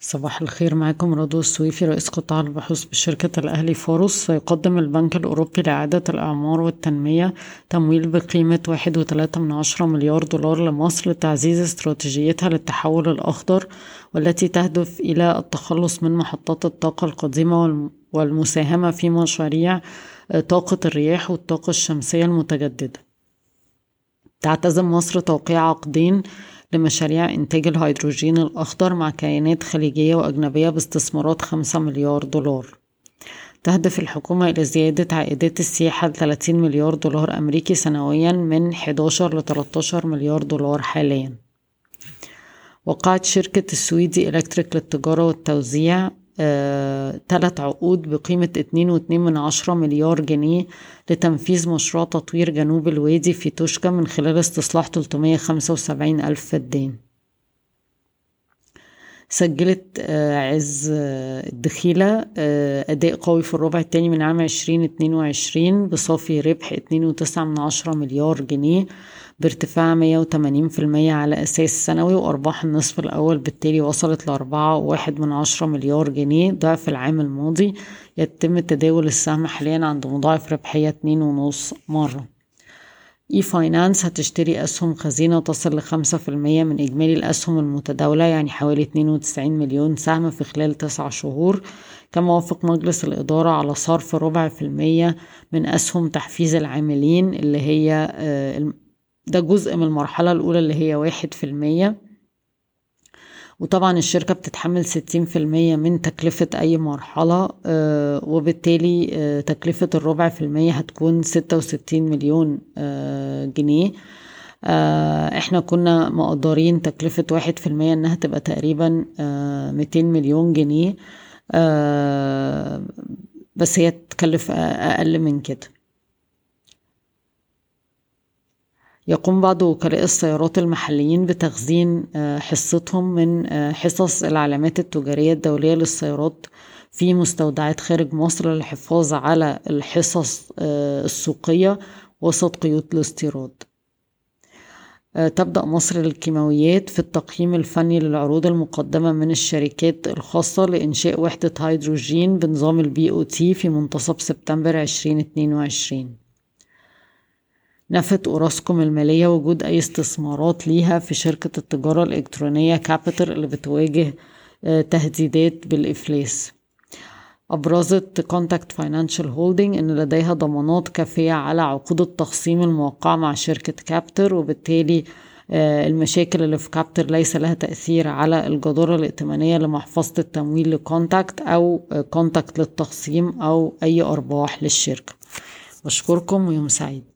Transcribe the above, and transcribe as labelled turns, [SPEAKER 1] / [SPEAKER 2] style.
[SPEAKER 1] صباح الخير معاكم رضوى السويفي رئيس قطاع البحوث بشركة الأهلي فاروس يقدم البنك الأوروبي لإعادة الأعمار والتنمية تمويل بقيمة واحد وتلاتة من عشرة مليار دولار لمصر لتعزيز استراتيجيتها للتحول الأخضر والتي تهدف إلى التخلص من محطات الطاقة القديمة والمساهمة في مشاريع طاقة الرياح والطاقة الشمسية المتجددة. تعتزم مصر توقيع عقدين لمشاريع إنتاج الهيدروجين الأخضر مع كيانات خليجية وأجنبية باستثمارات خمسة مليار دولار. تهدف الحكومة إلى زيادة عائدات السياحة لثلاثين مليار دولار أمريكي سنويا من حداشر لتلاتاشر مليار دولار حاليا. وقعت شركة السويدي إلكتريك للتجارة والتوزيع ثلاث عقود بقيمة اتنين واتنين من عشرة مليار جنيه لتنفيذ مشروع تطوير جنوب الوادي في توشكا من خلال استصلاح تلتمية خمسة وسبعين ألف فدان. سجلت عز الدخيلة أداء قوي في الربع الثاني من عام عشرين اتنين وعشرين بصافي ربح اتنين وتسعة من عشرة مليار جنيه بارتفاع مية وتمانين في المية على أساس سنوي وأرباح النصف الأول بالتالي وصلت لأربعة وواحد من عشرة مليار جنيه ضعف العام الماضي. يتم تداول السهم حاليا عند مضاعف ربحية اتنين ونص مرة. اي فاينانس هتشتري أسهم خزينة تصل لخمسة في المية من إجمالي الأسهم المتداولة يعني حوالي اتنين وتسعين مليون سهم في خلال تسع شهور. كما وافق مجلس الإدارة على صرف ربع في المية من أسهم تحفيز العاملين اللي هي ده جزء من المرحلة الأولى اللي هي واحد في المية. وطبعا الشركة بتتحمل ستين في المية من تكلفة أي مرحلة وبالتالي تكلفة الربع في المية هتكون ستة وستين مليون جنيه. إحنا كنا مقدرين تكلفة واحد في المية إنها تبقى تقريبا ميتين مليون جنيه بس هي تكلف أقل من كده. يقوم بعض وكلاء السيارات المحليين بتخزين حصتهم من حصص العلامات التجارية الدولية للسيارات في مستودعات خارج مصر للحفاظ على الحصص السوقية وسط قيود الاستيراد. تبدأ مصر للكيماويات في التقييم الفني للعروض المقدمة من الشركات الخاصة لإنشاء وحدة هيدروجين بنظام ال BOT في منتصف سبتمبر عشرين اتنين وعشرين. نفت أوراسكوم المالية وجود أي استثمارات ليها في شركة التجارة الإلكترونية كابتر اللي بتواجه تهديدات بالإفلاس. أبرزت كونتاكت فاينانشال هولدنج إن لديها ضمانات كافية على عقود التخصيم الموقعة مع شركة كابتر وبالتالي المشاكل اللي في كابتر ليس لها تأثير على الجدارة الائتمانية لمحفظة التمويل لكونتاكت أو كونتاكت للتخصيم أو أي أرباح للشركة. بشكركم ويوم سعيد.